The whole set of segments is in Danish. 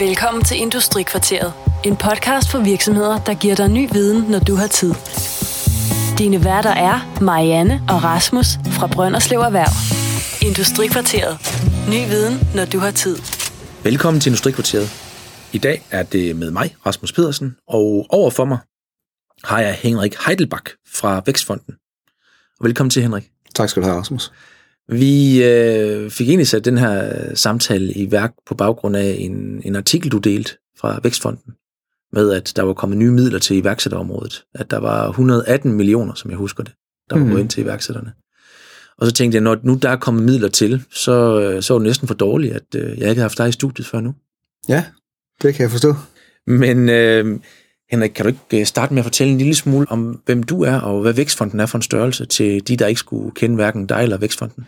Velkommen til Industrikvarteret. En podcast for virksomheder, der giver dig ny viden, når du har tid. Dine værter er Marianne og Rasmus fra Brønderslev Erhverv. Industrikvarteret. Ny viden, når du har tid. Velkommen til Industrikvarteret. I dag er det med mig, Rasmus Pedersen, og over for mig har jeg Henrik Heidelbach fra Vækstfonden. Og velkommen til, Henrik. Tak skal du have, Rasmus. Vi øh, fik egentlig sat den her samtale i værk på baggrund af en, en artikel, du delte fra Vækstfonden, med at der var kommet nye midler til iværksætterområdet. At der var 118 millioner, som jeg husker det, der var mm. gået ind til iværksætterne. Og så tænkte jeg, når nu der er kommet midler til, så, øh, så var det næsten for dårligt, at øh, jeg ikke havde haft dig i studiet før nu. Ja, det kan jeg forstå. Men øh, Henrik, kan du ikke øh, starte med at fortælle en lille smule om, hvem du er, og hvad Vækstfonden er for en størrelse til de, der ikke skulle kende hverken dig eller Vækstfonden?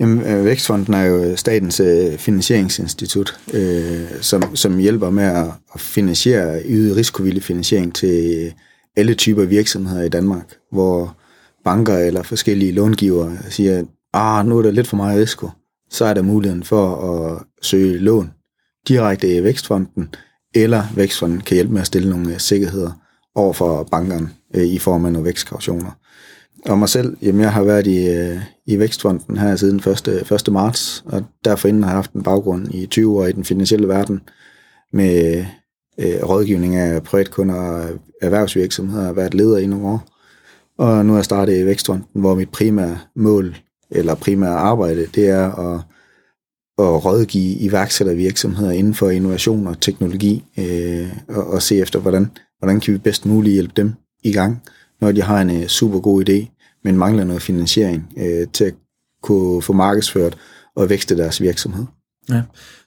Jamen, øh, Vækstfonden er jo statens øh, finansieringsinstitut, øh, som, som hjælper med at, at finansiere, yde risikovillig finansiering til alle typer virksomheder i Danmark, hvor banker eller forskellige långivere siger, ah, nu er der lidt for meget risiko. Så er der muligheden for at søge lån direkte i Vækstfonden, eller Vækstfonden kan hjælpe med at stille nogle øh, sikkerheder over for bankerne øh, i form af nogle vækstkautioner. Og mig selv, jamen jeg har været i, øh, i Vækstfonden her siden 1. 1. marts, og derfor inden har jeg haft en baggrund i 20 år i den finansielle verden med øh, rådgivning af privatkunder og erhvervsvirksomheder, og været leder i nogle år. Og nu er jeg startet i Vækstfonden, hvor mit primære mål, eller primære arbejde, det er at, at rådgive iværksættervirksomheder inden for innovation og teknologi, øh, og, og se efter, hvordan, hvordan kan vi bedst muligt hjælpe dem i gang når de har en uh, super god idé, men mangler noget finansiering uh, til at kunne få markedsført og vækste deres virksomhed. Ja.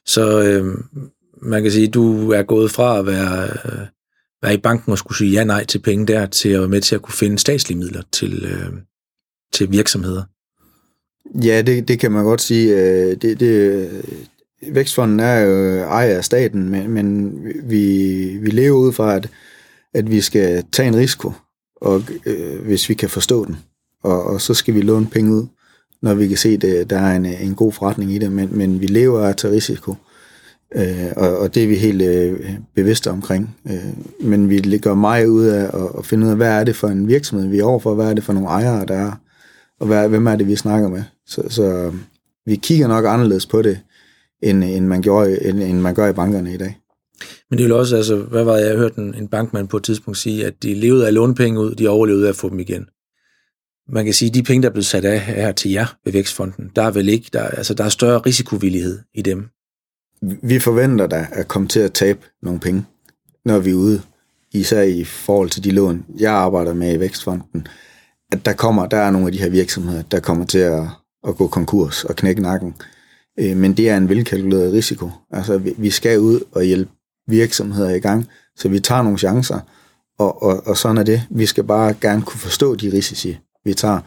Så øh, man kan sige, at du er gået fra at være, øh, være i banken og skulle sige ja nej til penge der, til at være med til at kunne finde statslige midler til, øh, til virksomheder. Ja, det, det kan man godt sige. Det, det, Vækstfonden er jo ejer af staten, men, men vi, vi lever ud fra, at, at vi skal tage en risiko og øh, hvis vi kan forstå den. Og, og så skal vi låne penge ud, når vi kan se, at der er en, en god forretning i det, men, men vi lever af til risiko. Øh, og, og det er vi helt øh, bevidste omkring. Øh, men vi gør meget ud af at, at finde ud af, hvad er det for en virksomhed, vi er overfor, hvad er det for nogle ejere, der er, og hvad, hvem er det, vi snakker med. Så, så øh, vi kigger nok anderledes på det, end, end, man, gjorde, end, end man gør i bankerne i dag. Men det er jo også, altså, hvad var det, jeg hørte en, en bankmand på et tidspunkt sige, at de levede af lånepenge ud, de overlevede af at få dem igen. Man kan sige, at de penge, der er blevet sat af her til jer ved Vækstfonden, der er vel ikke, der, altså, der er større risikovillighed i dem. Vi forventer da at komme til at tabe nogle penge, når vi er ude, især i forhold til de lån, jeg arbejder med i Vækstfonden, at der kommer, der er nogle af de her virksomheder, der kommer til at, at gå konkurs og knække nakken. Øh, men det er en velkalkuleret risiko. Altså, vi skal ud og hjælpe virksomheder i gang, så vi tager nogle chancer, og, og, og sådan er det. Vi skal bare gerne kunne forstå de risici, vi tager.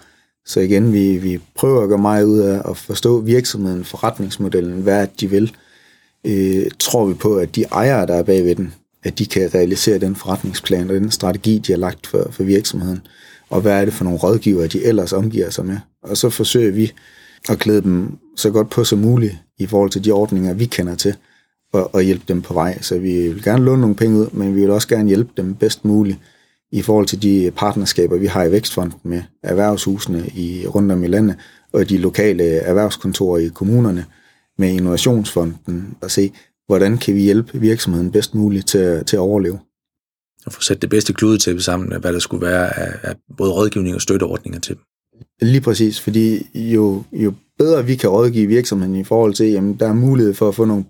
Så igen, vi, vi prøver at gøre meget ud af at forstå virksomheden, forretningsmodellen, hvad de vil. Øh, tror vi på, at de ejere, der er bagved den, at de kan realisere den forretningsplan og den strategi, de har lagt for, for virksomheden, og hvad er det for nogle rådgivere, de ellers omgiver sig med. Og så forsøger vi at klæde dem så godt på som muligt i forhold til de ordninger, vi kender til, og, og hjælpe dem på vej. Så vi vil gerne låne nogle penge ud, men vi vil også gerne hjælpe dem bedst muligt i forhold til de partnerskaber, vi har i Vækstfonden med erhvervshusene i, rundt om i landet, og de lokale erhvervskontorer i kommunerne med Innovationsfonden, og se, hvordan kan vi hjælpe virksomheden bedst muligt til, til at overleve. Og få sat det bedste kludetæppe sammen af, hvad der skulle være af, af både rådgivning og støtteordninger til dem. Lige præcis, fordi jo, jo bedre vi kan rådgive virksomheden i forhold til, jamen der er mulighed for at få nogle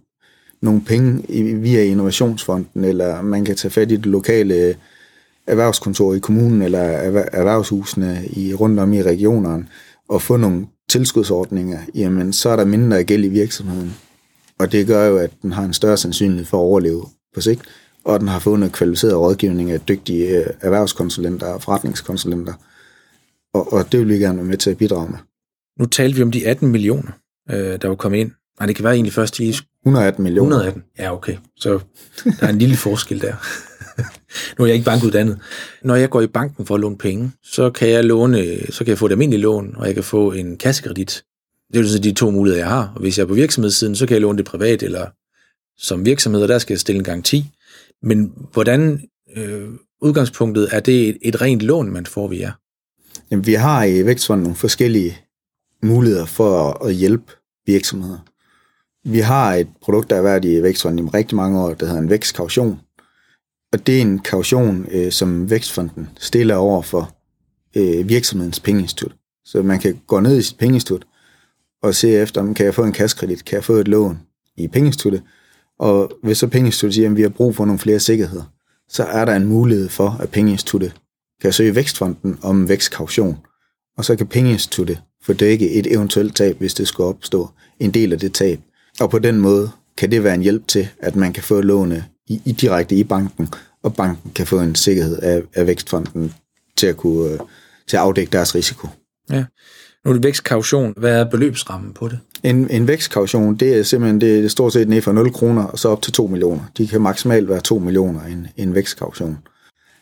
nogle penge via Innovationsfonden, eller man kan tage fat i det lokale erhvervskontor i kommunen, eller erhvervshusene i, rundt om i regionerne, og få nogle tilskudsordninger, jamen så er der mindre gæld i virksomheden. Og det gør jo, at den har en større sandsynlighed for at overleve på sigt, og den har fundet kvalificeret rådgivning af dygtige øh, erhvervskonsulenter og forretningskonsulenter. Og, og det vil vi gerne være med til at bidrage med. Nu talte vi om de 18 millioner, øh, der var kommet ind. Nej, det kan være egentlig først lige 118 millioner. 118, ja okay. Så der er en lille forskel der. nu er jeg ikke bankuddannet. Når jeg går i banken for at låne penge, så kan jeg låne, så kan jeg få et almindeligt lån, og jeg kan få en kassekredit. Det er jo de to muligheder, jeg har. Og hvis jeg er på virksomhedssiden, så kan jeg låne det privat, eller som virksomhed, og der skal jeg stille en garanti. Men hvordan øh, udgangspunktet, er det et, et rent lån, man får via? Jamen, vi har i Vækstfonden nogle forskellige muligheder for at hjælpe virksomheder. Vi har et produkt, der har været i Vækstfonden i rigtig mange år, der hedder en vækstkaution. Og det er en kaution, øh, som Vækstfonden stiller over for øh, virksomhedens pengeinstitut. Så man kan gå ned i sit pengeinstitut og se efter, om kan jeg få en kaskredit, kan jeg få et lån i pengeinstituttet, og hvis så pengeinstituttet siger, at vi har brug for nogle flere sikkerheder, så er der en mulighed for, at pengeinstituttet kan søge Vækstfonden om vækstkaution, og så kan pengeinstituttet få dækket et eventuelt tab, hvis det skulle opstå en del af det tab. Og på den måde kan det være en hjælp til, at man kan få låne i, i direkte i banken, og banken kan få en sikkerhed af, af Vækstfonden til at kunne øh, til at afdække deres risiko. Ja. Nu er det vækstkaution. Hvad er beløbsrammen på det? En, en vækstkaution, det er simpelthen det er stort set ned fra 0 kroner og så op til 2 millioner. De kan maksimalt være 2 millioner en, en vækstkaution.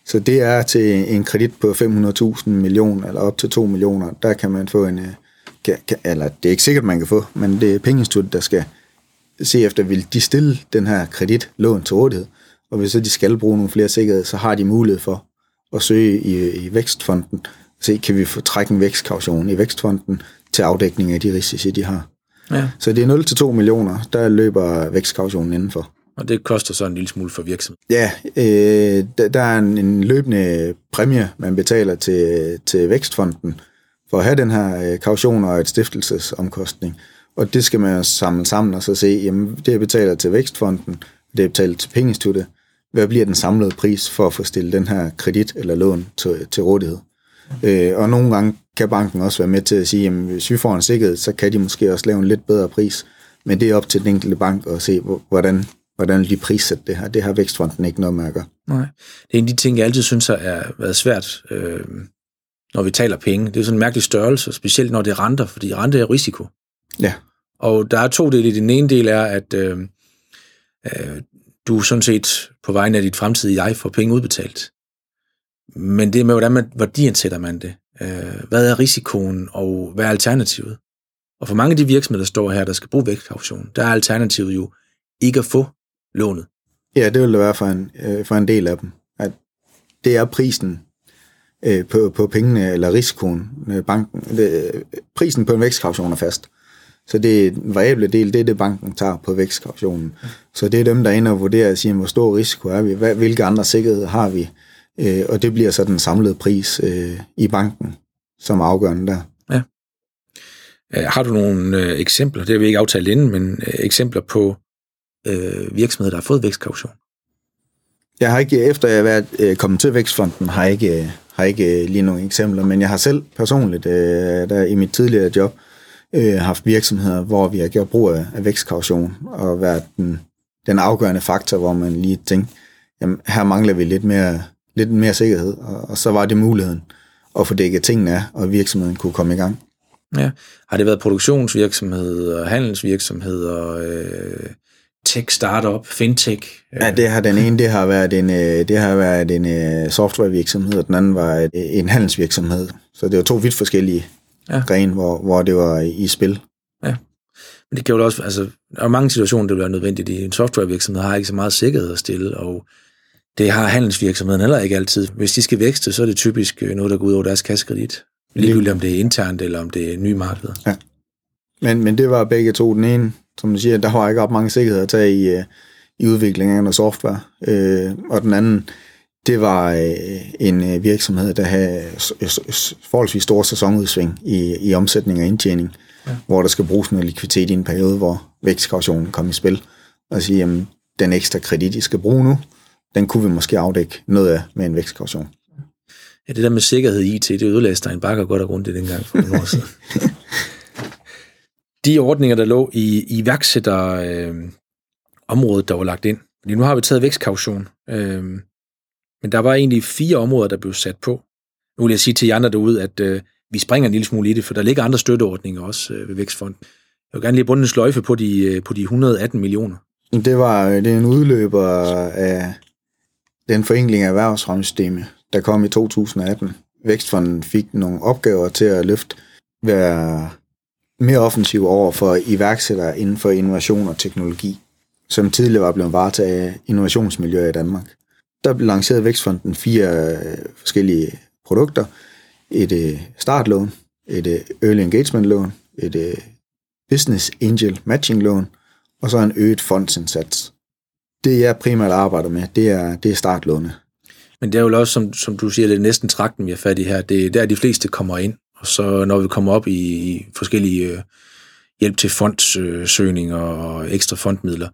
Så det er til en kredit på 500.000 millioner eller op til 2 millioner. Der kan man få en, kan, kan, eller det er ikke sikkert, man kan få, men det er pengeinstituttet, der skal se efter, vil de stille den her kredit lån til rådighed. Og hvis så de skal bruge nogle flere sikkerhed, så har de mulighed for at søge i, i vækstfonden, se, kan vi få trække en vækstkaution i vækstfonden til afdækning af de risici, de har. Ja. Så det er 0-2 millioner, der løber vækstkautionen indenfor. Og det koster så en lille smule for virksomheden? Ja, øh, der, der er en, en løbende præmie, man betaler til, til vækstfonden for at have den her øh, kaution og et stiftelsesomkostning. Og det skal man samle sammen og så se, jamen det jeg betaler til vækstfonden, det jeg betaler til pengeinstituttet. Hvad bliver den samlede pris for at få stillet den her kredit eller lån til, til rådighed? Øh, og nogle gange kan banken også være med til at sige, at hvis vi får en sikkerhed, så kan de måske også lave en lidt bedre pris. Men det er op til den enkelte bank at se, hvordan, hvordan de prissætter det her. Det har Vækstfonden ikke noget med at gøre. Nej. Det er en af de ting, jeg altid synes har været svært, øh, når vi taler penge. Det er sådan en mærkelig størrelse, specielt når det er renter, fordi rente er risiko. Ja. Og der er to dele. Den ene del er, at øh, øh, du sådan set på vegne af dit fremtidige jeg får penge udbetalt. Men det med, hvordan man, værdiansætter man det. Øh, hvad er risikoen, og hvad er alternativet? Og for mange af de virksomheder, der står her, der skal bruge vækstkaution, der er alternativet jo ikke at få lånet. Ja, det vil det være for en, øh, for en del af dem. At det er prisen øh, på, på pengene, eller risikoen, øh, banken. Det, prisen på en vækstkaution er fast. Så det er en variable del, det er det, banken tager på vækstkautionen. Så det er dem, der er inde og vurderer og siger, hvor stor risiko er vi, hvilke andre sikkerheder har vi, øh, og det bliver så den samlede pris øh, i banken, som afgørende der. Ja. Øh, har du nogle øh, eksempler, det har vi ikke aftalt inden, men øh, eksempler på øh, virksomheder, der har fået vækstkaution? Jeg har ikke, efter jeg har været øh, kommet til Vækstfonden, har jeg ikke, øh, har ikke øh, lige nogle eksempler, men jeg har selv personligt, øh, der i mit tidligere job, øh, haft virksomheder, hvor vi har gjort brug af, af vækstkaution, og været den, den afgørende faktor, hvor man lige tænkte, jamen her mangler vi lidt mere, lidt mere sikkerhed, og, og så var det muligheden at få dækket tingene af, og virksomheden kunne komme i gang. Ja. Har det været produktionsvirksomhed, handelsvirksomhed og øh, tech startup, fintech? Ja, det har den ene, det har været en, øh, det har været en øh, softwarevirksomhed, og den anden var en handelsvirksomhed. Så det var to vidt forskellige ja. gren, hvor, hvor det var i spil. Ja. Men det kan jo også, altså, der er mange situationer, det være nødvendigt. En softwarevirksomhed har ikke så meget sikkerhed at stille, og det har handelsvirksomheden heller ikke altid. Hvis de skal vækste, så er det typisk øh, noget, der går ud over deres kassekredit. Ligegyldigt om det er internt, eller om det er nye markeder. Ja. Men, men det var begge to. Den ene, som du siger, der var ikke op mange sikkerheder at tage i, øh, i udviklingen af software. Øh, og den anden, det var øh, en virksomhed, der havde forholdsvis store sæsonudsving i, i omsætning og indtjening, ja. hvor der skal bruges noget likviditet i en periode, hvor vækstkautionen kom i spil. Og sige, jamen, den ekstra kredit, I skal bruge nu, den kunne vi måske afdække noget af med en vækstkaution. Ja, det der med sikkerhed i IT, det ødelagde en Bakker godt og grundigt dengang for nogle år siden. De ordninger, der lå i iværksætter øh, området, der var lagt ind. Fordi nu har vi taget vækstkaution. Øh, men der var egentlig fire områder, der blev sat på. Nu vil jeg sige til jer andre derude, at øh, vi springer en lille smule i det, for der ligger andre støtteordninger også øh, ved Vækstfonden. Jeg vil gerne lige bunde en sløjfe på de, øh, på de 118 millioner. Det var øh, det er en udløber af den forenkling af erhvervsfremsystemet, der kom i 2018. Vækstfonden fik nogle opgaver til at løfte, være mere offensiv over for iværksættere inden for innovation og teknologi. som tidligere var blevet varetaget af innovationsmiljøer i Danmark. Der blev lanceret Vækstfonden fire øh, forskellige produkter. Et øh, startlån, et øh, early engagement lån, et business angel matching lån, og så en øget fondsindsats. Det jeg primært arbejder med, det er, det er startlåne. Men det er jo også, som, som du siger, det er næsten trakten, vi har fat i her. Det er der, de fleste kommer ind. Og så når vi kommer op i, i forskellige øh, hjælp til fondsøgninger og ekstra fondmidler,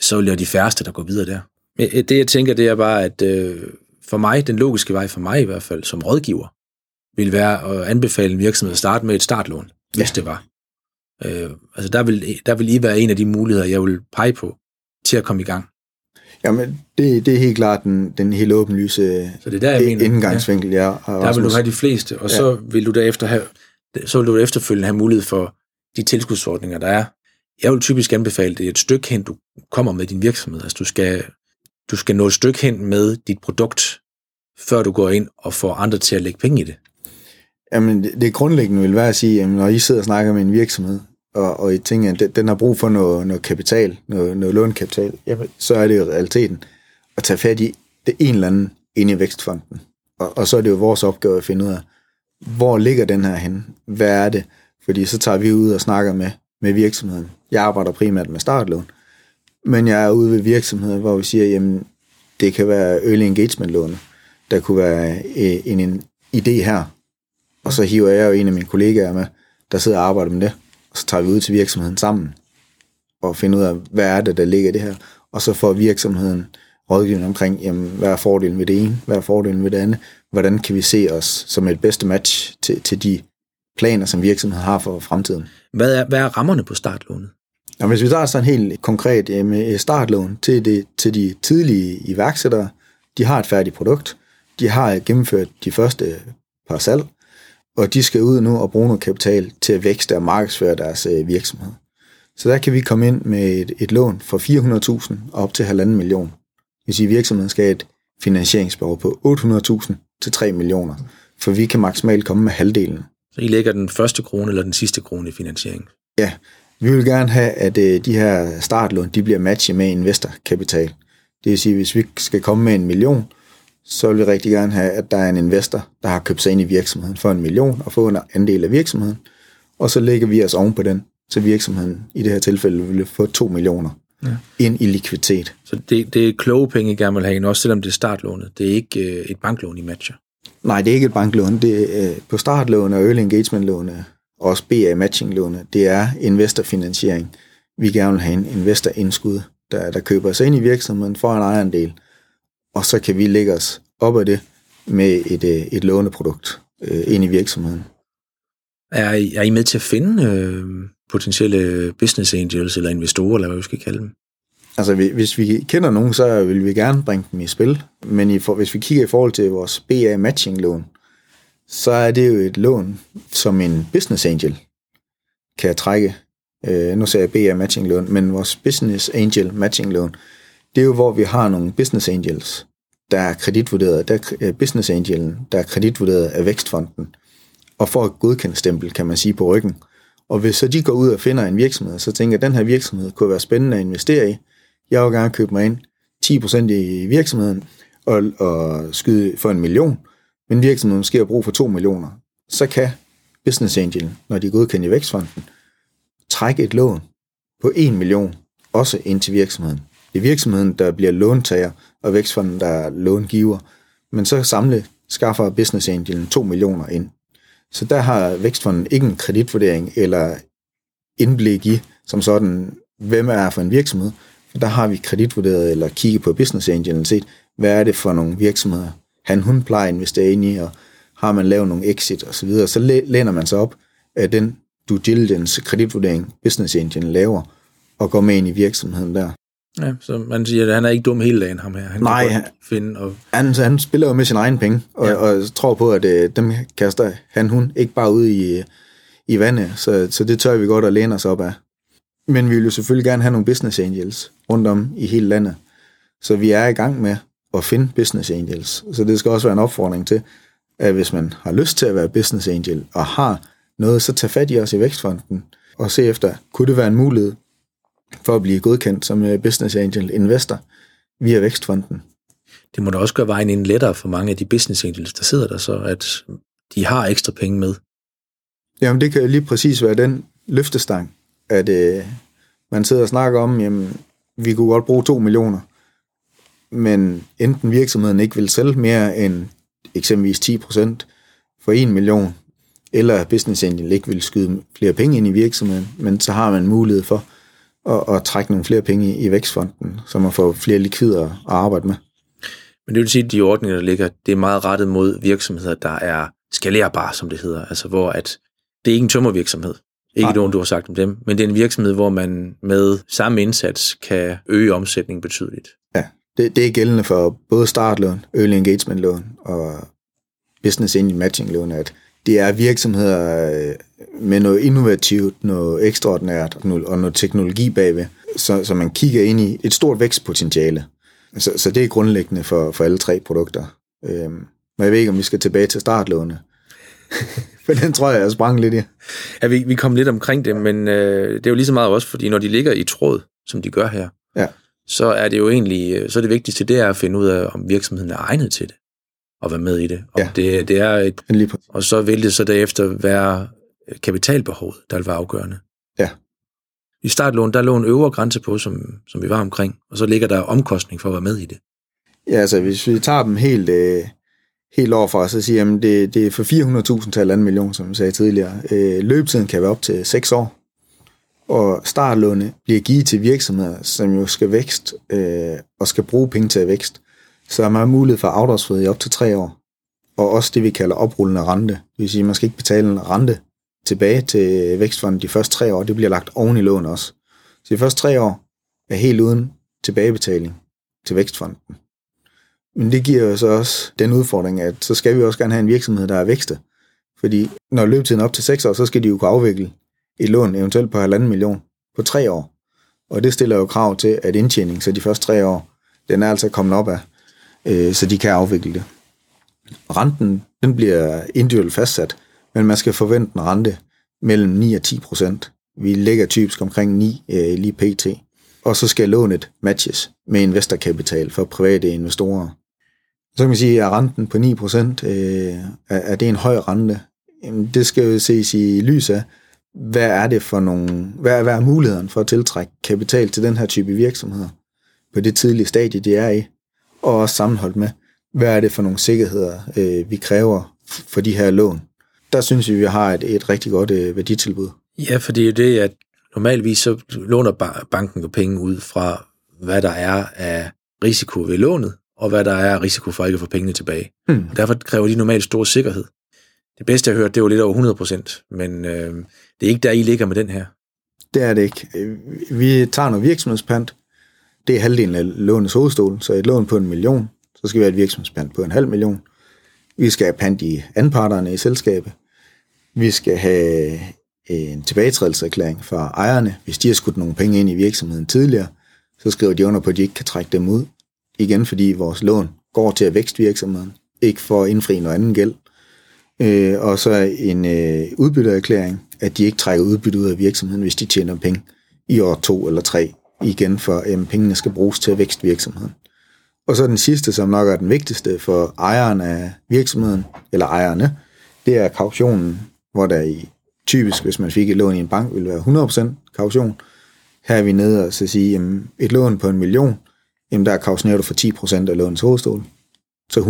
så vil det de færreste, der går videre der. Det jeg tænker, det er bare, at øh, for mig, den logiske vej for mig i hvert fald, som rådgiver, vil være at anbefale en virksomhed at starte med et startlån, ja. hvis det var. Øh, altså der vil, der vil I være en af de muligheder, jeg vil pege på til at komme i gang. Jamen, det, det er helt klart den, den helt åbenlyse så det er der, jeg mener, indgangsvinkel, ja. ja der vil du have de fleste, og ja. så vil du derefter have, så vil du efterfølgende have mulighed for de tilskudsordninger, der er. Jeg vil typisk anbefale det et stykke hen, du kommer med din virksomhed. Altså du skal, du skal nå et stykke hen med dit produkt, før du går ind og får andre til at lægge penge i det. Jamen, det, det grundlæggende vil være at sige, at når I sidder og snakker med en virksomhed, og, og I tænker, at den har brug for noget, noget kapital, noget, noget lånkapital, jamen, så er det jo realiteten at tage fat i det en eller anden inde i vækstfonden. Og, og så er det jo vores opgave at finde ud af, hvor ligger den her henne? Hvad er det? Fordi så tager vi ud og snakker med, med virksomheden. Jeg arbejder primært med startlån, men jeg er ude ved virksomheder, hvor vi siger, jamen, det kan være early engagement lån. Der kunne være øh, en, en idé her, og så hiver jeg jo en af mine kollegaer med, der sidder og arbejder med det, og så tager vi ud til virksomheden sammen, og finder ud af, hvad er det, der ligger i det her, og så får virksomheden rådgivning omkring, jamen, hvad er fordelen ved det ene, hvad er fordelen ved det andet, hvordan kan vi se os som et bedste match til, til de planer, som virksomheden har for fremtiden. Hvad er, hvad er rammerne på startlånet? Og hvis vi tager sådan helt konkret med startlån til, det, til de tidlige iværksættere, de har et færdigt produkt, de har gennemført de første par salg, og de skal ud nu og bruge noget kapital til at vækste og markedsføre deres øh, virksomhed. Så der kan vi komme ind med et, et lån for 400.000 op til 1,5 million. Det vil sige, at virksomheden skal have et finansieringsbehov på 800.000 til 3 millioner, for vi kan maksimalt komme med halvdelen. Så I lægger den første krone eller den sidste krone i finansiering? Ja, vi vil gerne have, at øh, de her startlån de bliver matchet med investorkapital. Det vil sige, at hvis vi skal komme med en million, så vil vi rigtig gerne have, at der er en investor, der har købt sig ind i virksomheden for en million og få en andel af virksomheden, og så lægger vi os oven på den, så virksomheden i det her tilfælde vil få 2 millioner ja. ind i likviditet. Så det, det er kloge penge, I gerne vil have ind, også selvom det er startlånet. Det er ikke øh, et banklån, I matcher? Nej, det er ikke et banklån. Det er, øh, på startlån og early engagement lån, også BA matching lån, det er investorfinansiering. Vi gerne vil have en investorindskud, der, der køber sig ind i virksomheden for en ejerandel, og så kan vi lægge os op af det med et, øh, et låneprodukt øh, ind i virksomheden. Er I, er I med til at finde øh, potentielle business angels eller investorer, eller hvad vi skal kalde dem? Altså, hvis vi kender nogen, så vil vi gerne bringe dem i spil. Men i for, hvis vi kigger i forhold til vores BA matching lån, så er det jo et lån, som en business angel kan trække. Øh, nu sagde jeg BA matching lån, men vores business angel matching lån, det er jo, hvor vi har nogle business angels, der er kreditvurderet, der er business angelen, der er kreditvurderet af Vækstfonden, og får et godkendt stempel, kan man sige, på ryggen. Og hvis så de går ud og finder en virksomhed, så tænker jeg, at den her virksomhed kunne være spændende at investere i. Jeg vil gerne købe mig ind 10% i virksomheden og, og skyde for en million, men virksomheden måske har brug for 2 millioner. Så kan Business Angel, når de er godkendt i Vækstfonden, trække et lån på 1 million, også ind til virksomheden. Det er virksomheden, der bliver låntager, og Vækstfonden, der er långiver. Men så samle skaffer Business Angel 2 millioner ind. Så der har Vækstfonden ikke en kreditvurdering eller indblik i, som sådan, hvem er for en virksomhed. For der har vi kreditvurderet eller kigget på Business Angel set, hvad er det for nogle virksomheder, han hun plejer at investere ind i, og har man lavet nogle exit og så videre, så læner man sig op af den due diligence kreditvurdering, Business Angel laver, og går med ind i virksomheden der. Ja, så man siger, at han er ikke dum hele dagen, ham her. Han Nej, han, finde og... han, han spiller jo med sin egen penge, og, ja. og tror på, at øh, dem kaster han, hun, ikke bare ud i, i vandet, så, så det tør vi godt at læne os op af. Men vi vil jo selvfølgelig gerne have nogle business angels rundt om i hele landet, så vi er i gang med at finde business angels. Så det skal også være en opfordring til, at hvis man har lyst til at være business angel og har noget, så tag fat i os i Vækstfonden og se efter, kunne det være en mulighed for at blive godkendt som øh, Business Angel Investor via Vækstfonden. Det må da også gøre vejen ind lettere for mange af de business angels, der sidder der så, at de har ekstra penge med. Jamen, det kan lige præcis være den løftestang, at øh, man sidder og snakker om, jamen, vi kunne godt bruge 2 millioner, men enten virksomheden ikke vil sælge mere end eksempelvis 10 procent for 1 million, eller Business Angel ikke vil skyde flere penge ind i virksomheden, men så har man mulighed for at, at trække nogle flere penge i vækstfonden, så man får flere likvider at arbejde med. Men det vil sige, at de ordninger, der ligger, det er meget rettet mod virksomheder, der er skalerbare, som det hedder. Altså hvor at det er ikke en tømmervirksomhed. Ikke nogen, du har sagt om dem, men det er en virksomhed, hvor man med samme indsats kan øge omsætningen betydeligt. Ja, det, det er gældende for både startlån, early engagement lån og business angel matching lån, at det er virksomheder øh, med noget innovativt, noget ekstraordinært og noget teknologi bagved, så, så man kigger ind i et stort vækstpotentiale. Så, så det er grundlæggende for, for alle tre produkter. Øhm, men jeg ved ikke, om vi skal tilbage til startlånet. For den tror jeg, jeg sprang lidt i. Ja, vi, vi kom lidt omkring det, men øh, det er jo lige så meget også, fordi når de ligger i tråd, som de gør her, Ja. Så er det jo egentlig, øh, så er det vigtigste, det er at finde ud af, om virksomheden er egnet til det, og være med i det. Og, Ja. det, det er et, og så vil det så derefter være kapitalbehovet, der vil være afgørende. Ja. I startlån, der lå en øvre grænse på, som, som vi var omkring, og så ligger der omkostning for at være med i det. Ja, altså hvis vi tager dem helt, øh, helt overfra, så siger jeg, at det, det er for 400.000 til 1,5 million, som vi sagde tidligere. Øh, løbetiden kan være op til 6 år, og startlåne bliver givet til virksomheder, som jo skal vækst øh, og skal bruge penge til at vækst. Så er man mulighed for afdragsfrihed i op til 3 år. Og også det, vi kalder oprullende rente. Det vil sige, at man skal ikke betale en rente tilbage til vækstfonden de første 3 år. Det bliver lagt oven i lån også. Så de første 3 år er helt uden tilbagebetaling til vækstfonden. Men det giver jo så også den udfordring, at så skal vi også gerne have en virksomhed, der er vækste. Fordi når løbetiden er op til 6 år, så skal de jo kunne afvikle et lån, eventuelt på 1,5 million, på 3 år. Og det stiller jo krav til, at indtjening, så de første 3 år, den er altså kommet op af, øh, så de kan afvikle det. Renten, den bliver individuelt fastsat, men man skal forvente en rente mellem 9 og 10 procent. Vi ligger typisk omkring 9 øh, lige pt. Og så skal lånet matches med investorkapital for private investorer. Så kan man sige, at renten på 9% øh, er, er det en høj rente? Jamen, det skal jo ses i lys af, hvad er det for nogle, hvad er, hvad er muligheden for at tiltrække kapital til den her type virksomheder på det tidlige stadie, de er i, og også sammenholdt med, hvad er det for nogle sikkerheder, øh, vi kræver for de her lån. Der synes vi, vi har et, et rigtig godt øh, værditilbud. Ja, for det er jo det, at normalvis så låner ba- banken jo penge ud fra, hvad der er af risiko ved lånet, og hvad der er af risiko for ikke at få pengene tilbage. Og derfor kræver de normalt stor sikkerhed. Det bedste, jeg har hørt, det var lidt over 100 procent, men øh, det er ikke der, I ligger med den her. Det er det ikke. Øh, vi tager noget virksomhedspant. Det er halvdelen af lånets hovedstol, så et lån på en million, så skal vi have et virksomhedspant på en halv million. Vi skal have pant i anparterne i selskabet. Vi skal have øh, en tilbagetrædelseserklæring fra ejerne. Hvis de har skudt nogle penge ind i virksomheden tidligere, så skriver de under på, at de ikke kan trække dem ud. Igen fordi vores lån går til at vækste virksomheden, ikke for at indfri noget anden gæld. Øh, og så en øh, udbytteerklæring, at de ikke trækker udbytte ud af virksomheden, hvis de tjener penge i år to eller tre. Igen for, at pengene skal bruges til at vækste virksomheden. Og så den sidste, som nok er den vigtigste for ejeren af virksomheden, eller ejerne, det er kautionen, hvor der i typisk, hvis man fik et lån i en bank, ville være 100% kaution. Her er vi nede og så sige, jamen, et lån på en million, jamen der kautionerer du for 10% af lånets hovedstol. Så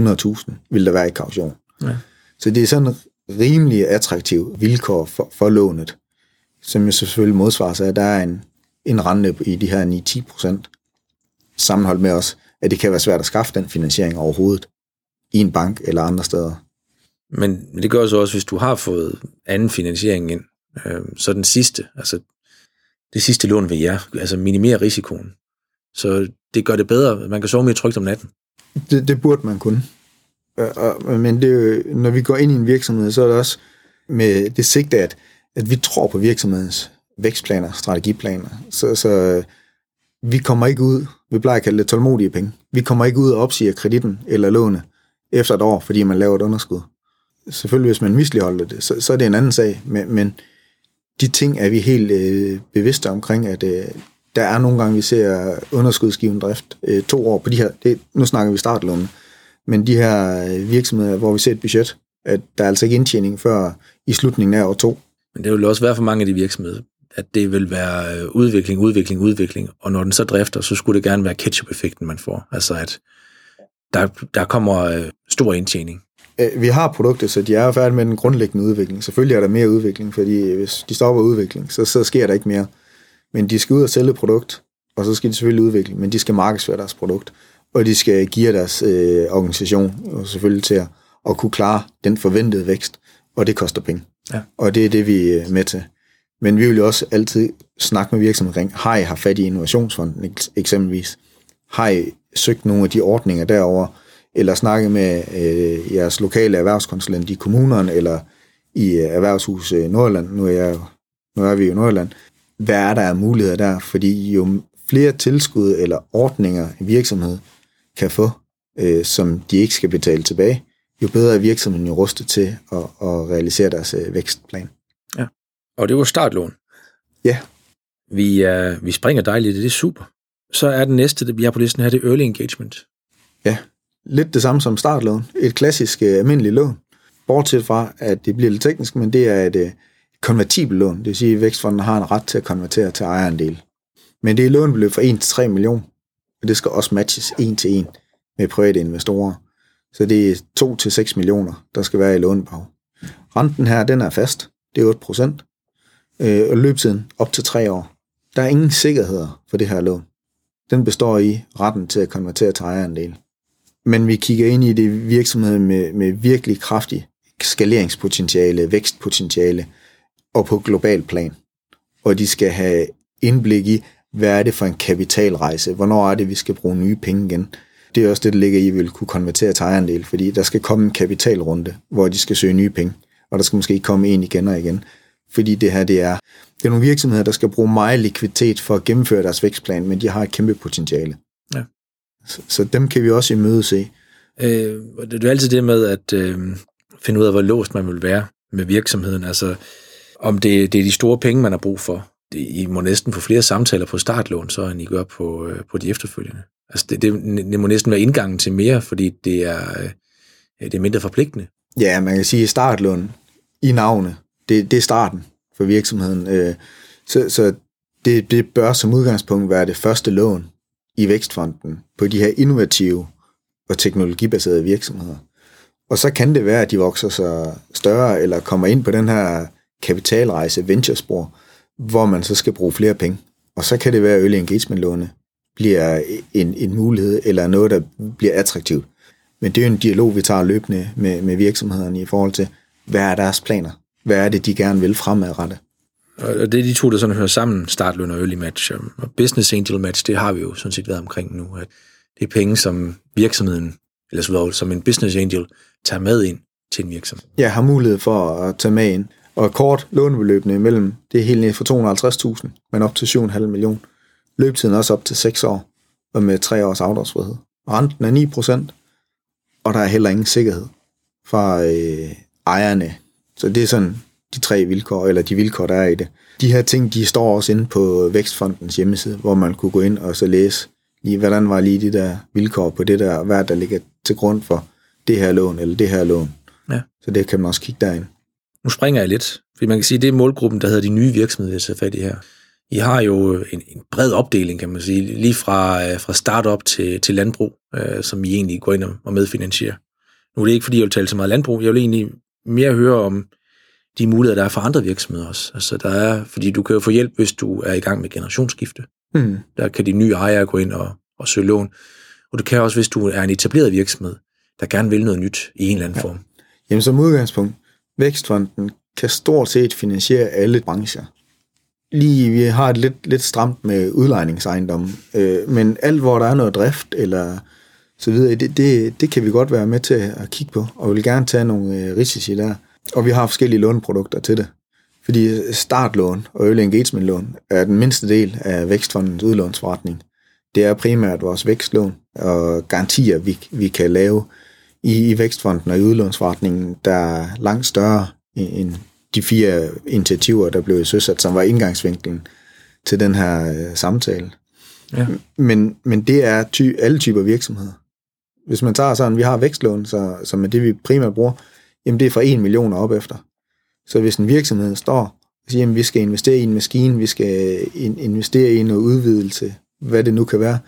100.000 vil der være i kaution. Ja. Så det er sådan rimelig attraktiv vilkår for, for lånet, som jo selvfølgelig modsvares af, at der er en, en rente i de her 9-10%, sammenholdt med os, at det kan være svært at skaffe den finansiering overhovedet i en bank eller andre steder. Men, men det gør så også, hvis du har fået anden finansiering ind, øh, så den sidste, altså det sidste lån ved jer, altså minimere risikoen. Så det gør det bedre. Man kan sove mere trygt om natten. Det, det burde man kunne. Øh, øh, Men det når vi går ind i en virksomhed, så er det også med det sigte, at, at vi tror på virksomhedens vækstplaner, strategiplaner. Så, så øh, vi kommer ikke ud, vi plejer at kalde det tålmodige penge, vi kommer ikke ud og opsiger kreditten eller lånet efter et år, fordi man laver et underskud. Selvfølgelig, hvis man misligeholder det, så, så er det en anden sag, men, men de ting er vi helt øh, bevidste omkring, at øh, Der er nogle gange, vi ser underskudsgivende drift øh, to år på de her, det, nu snakker vi startlån, men de her øh, virksomheder, hvor vi ser et budget, at der er altså ikke indtjening før i slutningen af år to. Men det vil også være for mange af de virksomheder, at det vil være øh, udvikling, udvikling, udvikling, og når den så drifter, så skulle det gerne være ketchup-effekten, man får. Altså at der, der kommer øh, stor indtjening. Vi har produkter, så de er færdige med den grundlæggende udvikling. Selvfølgelig er der mere udvikling, fordi hvis de stopper udvikling, så, så sker der ikke mere. Men de skal ud og sælge et produkt, og så skal de selvfølgelig udvikle, men de skal markedsføre deres produkt, og de skal give deres øh, organisation og selvfølgelig til at, at kunne klare den forventede vækst, og det koster penge. Ja. Og det er det, vi er med til. Men vi vil jo også altid snakke med virksomheder omkring, har I har fat i Innovationsfonden eksempelvis? Har I søgt nogle af de ordninger derover eller snakke med øh, jeres lokale erhvervskonsulent i kommunerne, eller i øh, Erhvervshus øh, Nordland, nu er, jeg, nu er vi i Nordland, hvad er der af muligheder der? Fordi jo flere tilskud eller ordninger en virksomhed kan få, øh, som de ikke skal betale tilbage, jo bedre er virksomheden jo rustet til at, at realisere deres øh, vækstplan. Ja, og det var startlån. Ja. Vi, er, vi springer dejligt, det er super. Så er den næste, vi har på listen her, det er early engagement. Ja, lidt det samme som startlån. Et klassisk uh, almindeligt lån. Bortset fra, at det bliver lidt teknisk, men det er et uh, konvertibelt lån. Det vil sige, at Vækstfonden har en ret til at konvertere til ejerandel. Men det er lånbeløb fra 1-3 millioner, men det skal også matches 1 til 1 med private investorer. Så det er 2-6 millioner, der skal være i lånebehov. Renten her, den er fast. Det er 8 procent. Øh, og løbetiden op til 3 år. Der er ingen sikkerheder for det her lån. Den består i retten til at konvertere til ejerandel. Men vi kigger ind i det virksomheder med, med virkelig kraftig skaleringspotentiale, vækstpotentiale og på global plan. Og de skal have indblik i, hvad er det for en kapitalrejse? Hvornår er det, vi skal bruge nye penge igen? Det er også det, der ligger i, at vi vil kunne konvertere til ejerdel, fordi der skal komme en kapitalrunde, hvor de skal søge nye penge, og der skal måske komme en igen og igen. Fordi det her, det er, det er nogle virksomheder, der skal bruge meget likviditet for at gennemføre deres vækstplan, men de har et kæmpe potentiale. Ja. Så, så dem kan vi også i møde se. Øh, det er altid det med at øh, finde ud af, hvor låst man vil være med virksomheden. Altså, om det, det er de store penge, man har brug for. I må næsten få flere samtaler på startlån, så end I gør på, øh, på de efterfølgende. Altså, det, det, det må næsten være indgangen til mere, fordi det er, øh, det er mindre forpligtende. Ja, man kan sige startlån i navne. Det, det er starten for virksomheden. Øh, så så det, det bør som udgangspunkt være det første lån, i Vækstfonden på de her innovative og teknologibaserede virksomheder. Og så kan det være, at de vokser sig større, eller kommer ind på den her kapitalrejse, venturespor, hvor man så skal bruge flere penge. Og så kan det være, at early engagement-låne bliver en, en mulighed, eller noget, der bliver attraktivt. Men det er jo en dialog, vi tager løbende med, med virksomhederne i forhold til, hvad er deres planer? Hvad er det, de gerne vil fremadrettet? Og det er de to, der sådan hører sammen, startløn og early match. Og business angel match, det har vi jo sådan set været omkring nu. At det er penge, som virksomheden, eller så som en business angel, tager med ind til en virksomhed. Jeg har mulighed for at tage med ind. Og kort lånebeløbene imellem, det er helt ned fra 250.000, men op til 7,5 millioner. Løbetiden også op til 6 år, og med 3 års afdragsfrihed. Renten er 9 procent, og der er heller ingen sikkerhed fra øh, ejerne. Så det er sådan de tre vilkår, eller de vilkår, der er i det. De her ting, de står også inde på Vækstfondens hjemmeside, hvor man kunne gå ind og så læse, lige, hvordan var lige de der vilkår på det der, hvad der ligger til grund for det her lån, eller det her lån. Ja. Så det kan man også kigge derind. Nu springer jeg lidt, fordi man kan sige, det er målgruppen, der hedder de nye virksomheder, jeg tager fat i her. I har jo en, en bred opdeling, kan man sige, lige fra, øh, fra startup til, til landbrug, øh, som I egentlig går ind og medfinansierer. Nu er det ikke, fordi jeg vil tale så meget landbrug, jeg vil egentlig mere høre om de muligheder, der er for andre virksomheder også. Altså, der er, fordi du kan jo få hjælp, hvis du er i gang med generationsskifte. Mm. Der kan de nye ejere gå ind og, og søge lån. Og du kan også, hvis du er en etableret virksomhed, der gerne vil noget nyt i en eller anden ja. form. Jamen som udgangspunkt, Vækstfonden kan stort set finansiere alle brancher. Lige, vi har et lidt, lidt stramt med udlejningsejendomme, øh, men alt, hvor der er noget drift eller så videre, det, det, det kan vi godt være med til at kigge på, og vil gerne tage nogle øh, risici der. Og vi har forskellige låneprodukter til det. Fordi startlån og early engagement lån er den mindste del af Vækstfondens udlånsforretning. Det er primært vores vækstlån og garantier, vi, vi kan lave i, i Vækstfonden og i udlånsforretningen, der er langt større end de fire initiativer, der blev søsat, som var indgangsvinklen til den her øh, samtale. Ja. Men, men det er ty, alle typer virksomheder. Hvis man tager sådan, vi har vækstlån, så, som er det, vi primært bruger, jamen det er fra 1 million op efter. Så hvis en virksomhed står og siger, at vi skal investere i en maskine, vi skal in, investere i noget udvidelse, hvad det nu kan være,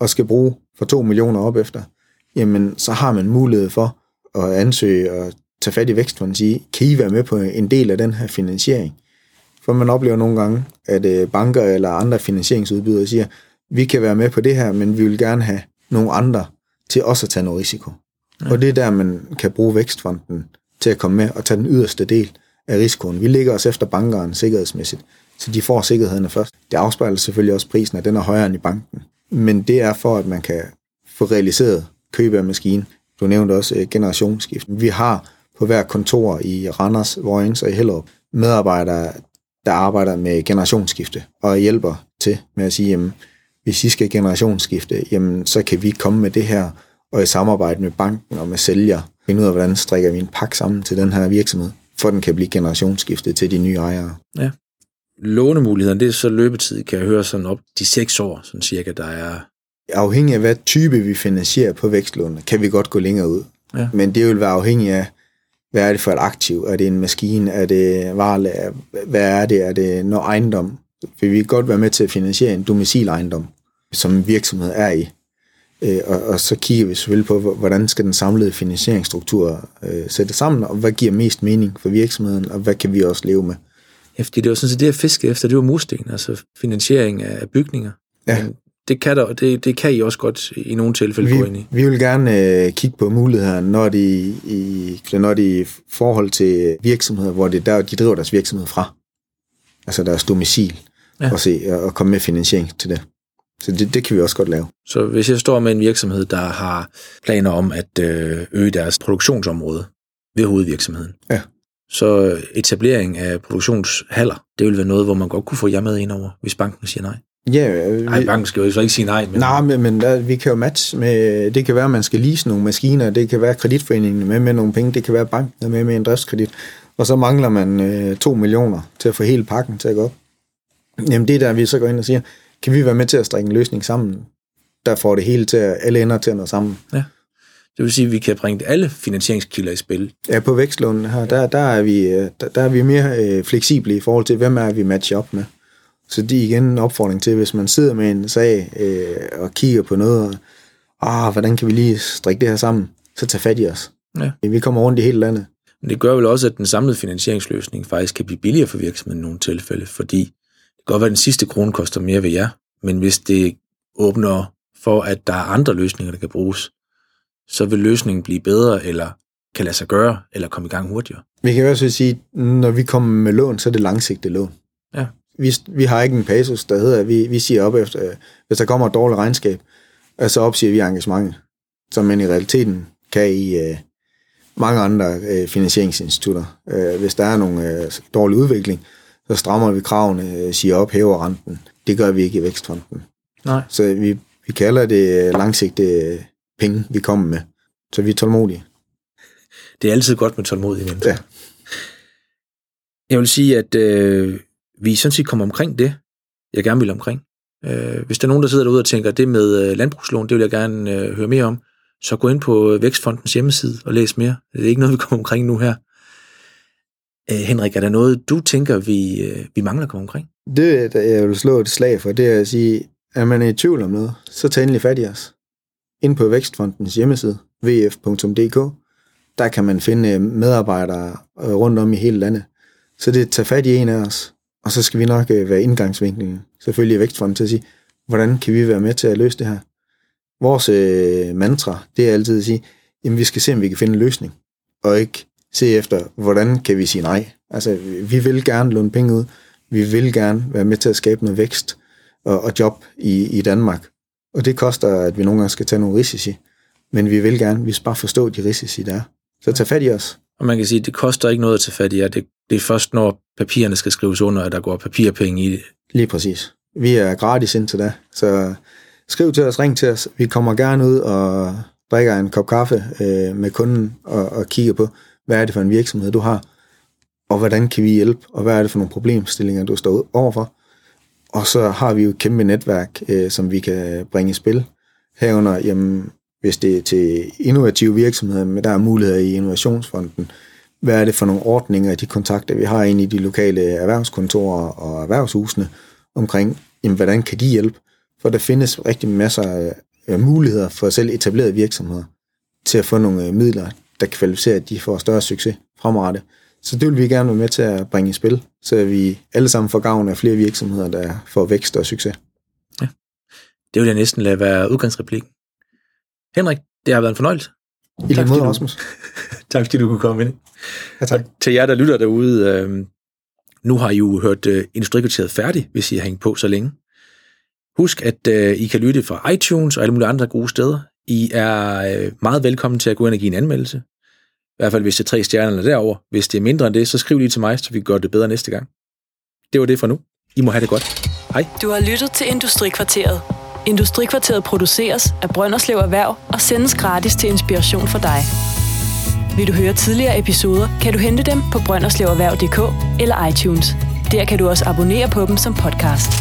og skal bruge for 2 millioner op efter, jamen så har man mulighed for at ansøge og tage fat i vækstfonden og sige, kan I være med på en del af den her finansiering? For man oplever nogle gange, at øh, banker eller andre finansieringsudbydere siger, vi kan være med på det her, men vi vil gerne have nogle andre til også at tage noget risiko. Ja. Og det er der, man kan bruge vækstfonden til at komme med og tage den yderste del af risikoen. Vi ligger os efter bankeren sikkerhedsmæssigt, så de får sikkerhederne først. Det afspejler selvfølgelig også prisen, at den er højere end i banken. Men det er for, at man kan få realiseret køb af maskine. Du nævnte også øh, generationsskift. Vi har på hver kontor i Randers, Vojens og i Hellerup medarbejdere, der arbejder med generationsskifte og hjælper til med at sige, jamen, hvis I skal generationsskifte, jamen, så kan vi komme med det her, og i samarbejde med banken og med sælger, finde ud af, hvordan strikker vi en pakke sammen til den her virksomhed, for den kan blive generationsskiftet til de nye ejere. Ja. Lånemulighederne, det er så løbetid, kan jeg høre sådan op de seks år, sådan cirka, der er... Afhængig af, hvad type vi finansierer på vækstlånene, kan vi godt gå længere ud. Ja. Men det vil være afhængig af, hvad er det for et aktiv? Er det en maskine? Er det varelager? Hvad er det? Er det noget ejendom? For vi godt være med til at finansiere en domicilejendom, som en virksomhed er i. Øh, og, og så kigger vi selvfølgelig på, hvordan skal den samlede finansieringsstruktur øh, sætte sammen, og hvad giver mest mening for virksomheden, og hvad kan vi også leve med. Ja, fordi det var sådan set det, jeg fiskede efter, det var mursten, altså finansiering af bygninger. Ja. Men det kan, der, det, det kan I også godt i nogle tilfælde gå ind Vi, i. vi vil gerne øh, kigge på muligheder, når de i, når de i forhold til virksomheder, hvor det der de driver deres virksomhed fra. Altså deres domicil. Ja. Og, se, og komme med finansiering til det. Så det, det kan vi også godt lave. Så hvis jeg står med en virksomhed, der har planer om at øh, øge deres produktionsområde ved hovedvirksomheden, Ja. så etablering af produktionshaller, det vil være noget, hvor man godt kunne få jer med ind over, hvis banken siger nej. Ja, vi, Nej, banken skal jo så ikke sige nej, men Nej, men, men der, vi kan jo matche med, det kan være, at man skal lease nogle maskiner, det kan være kreditforeningen med med nogle penge, det kan være banken med med en driftskredit, og så mangler man øh, 2 millioner til at få hele pakken til at gå op. Jamen det er der, vi så går ind og siger, kan vi være med til at strikke en løsning sammen, der får det hele til at, alle ender til at nå sammen. det vil sige, at vi kan bringe alle finansieringskilder i spil. Ja, på vækstlånen her, der, der, er vi, øh, der, der er vi mere øh, fleksible i forhold til, hvem er vi matcher op med. Så det er igen en opfordring til, hvis man sidder med en sag øh, og kigger på noget, og ah, hvordan kan vi lige strikke det her sammen, så tag fat i os. Ja. Vi kommer rundt i hele landet. Men det gør vel også, at den samlede finansieringsløsning faktisk kan blive billigere for virksomheden i nogle tilfælde, fordi det kan godt være, at den sidste krone koster mere ved jer, men hvis det åbner for, at der er andre løsninger, der kan bruges, så vil løsningen blive bedre, eller kan lade sig gøre, eller komme i gang hurtigere. Vi kan også sige, når vi kommer med lån, så er det langsigtet lån. Ja. Vi, vi har ikke en pasus, der hedder, at vi, vi siger op efter, hvis der kommer et dårligt regnskab, og så opsiger vi engagementet, som man i realiteten kan i øh, mange andre øh, finansieringsinstitutter. Øh, hvis der er nogle øh, dårlig udvikling, så strammer vi kravene, øh, siger op, hæver renten. Det gør vi ikke i Vækstfonden. Nej. Så vi, vi kalder det øh, langsigtede øh, penge, vi kommer med. Så vi er tålmodige. Det er altid godt med tålmodige mennesker. Ja. Jeg vil sige, at øh, vi sådan set kommer omkring det, jeg gerne vil omkring. Øh, hvis der er nogen, der sidder derude og tænker, det med øh, landbrugslån, det vil jeg gerne øh, høre mere om, så gå ind på øh, Vækstfondens hjemmeside og læs mere. Det er ikke noget, vi kommer omkring nu her. Øh, Henrik, er der noget, du tænker, vi, øh, vi mangler at komme omkring? Det, der jeg vil slå et slag for, det er at sige, at man er i tvivl om noget, så tag endelig fat i os. Ind på Vækstfondens hjemmeside, vf.dk, der kan man finde øh, medarbejdere rundt om i hele landet. Så det er tag fat i en af os, og så skal vi nok øh, være indgangsvinklen, selvfølgelig i Vækstfonden, til at sige, hvordan kan vi være med til at løse det her? Vores øh, mantra, det er altid at sige, jamen vi skal se, om vi kan finde en løsning, og ikke se efter, hvordan kan vi sige nej. Altså, vi vil gerne låne penge ud, vi vil gerne være med til at skabe noget vækst og, og job i, i Danmark. Og det koster, at vi nogle gange skal tage nogle risici. Men vi vil gerne, vi skal bare forstå de risici, der er. Så tag fat i os. Og man kan sige, at det koster ikke noget at tage fat i jer. Det, det er først, når papirerne skal skrives under, at der går papirpenge i det. Lige præcis. Vi er gratis indtil da. Så skriv til os, ring til os. Vi kommer gerne ud og drikker en kop kaffe øh, med kunden og, og kigger på, hvad er det for en virksomhed, du har, og hvordan kan vi hjælpe, og hvad er det for nogle problemstillinger, du står overfor. og så har vi jo et kæmpe netværk, øh, som vi kan bringe i spil. Herunder, jamen, hvis det er til innovative virksomheder, men der er muligheder i Innovationsfonden, hvad er det for nogle ordninger, de kontakter, vi har inde i de lokale erhvervskontorer og erhvervshusene omkring, jamen, hvordan kan de hjælpe? For der findes rigtig masser af muligheder for selv etablerede virksomheder til at få nogle øh, midler, der kvalificerer, at de får større succes fremadrettet. Så det vil vi gerne være med til at bringe i spil, så vi alle sammen får gavn af flere virksomheder, der får vækst og succes. Ja. Det vil jeg næsten lade være udgangsreplikken. Henrik, det har været en fornøjelse. I lige måde, Rasmus. tak fordi du kunne komme ind. Ja, tak. Og til jer, der lytter derude, øh, nu har I jo hørt øh, Industrikvarteret færdig, hvis I har hængt på så længe. Husk, at øh, I kan lytte fra iTunes og alle mulige andre gode steder. I er øh, meget velkommen til at gå ind og give en anmeldelse. I hvert fald hvis det er tre stjerner derover. Hvis det er mindre end det, så skriv lige til mig, så vi gør det bedre næste gang. Det var det for nu. I må have det godt. Hej. Du har lyttet til Industrikvarteret. Industrikvarteret produceres af Brønderslev Erhverv og sendes gratis til inspiration for dig. Vil du høre tidligere episoder, kan du hente dem på brønderslevererhverv.dk eller iTunes. Der kan du også abonnere på dem som podcast.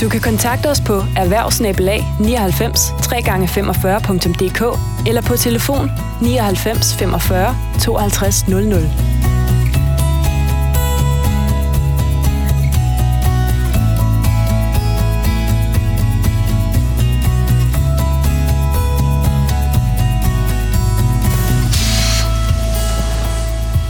Du kan kontakte os på erhvervsnabelag 99 3x45.dk eller på telefon 99 45 52 00.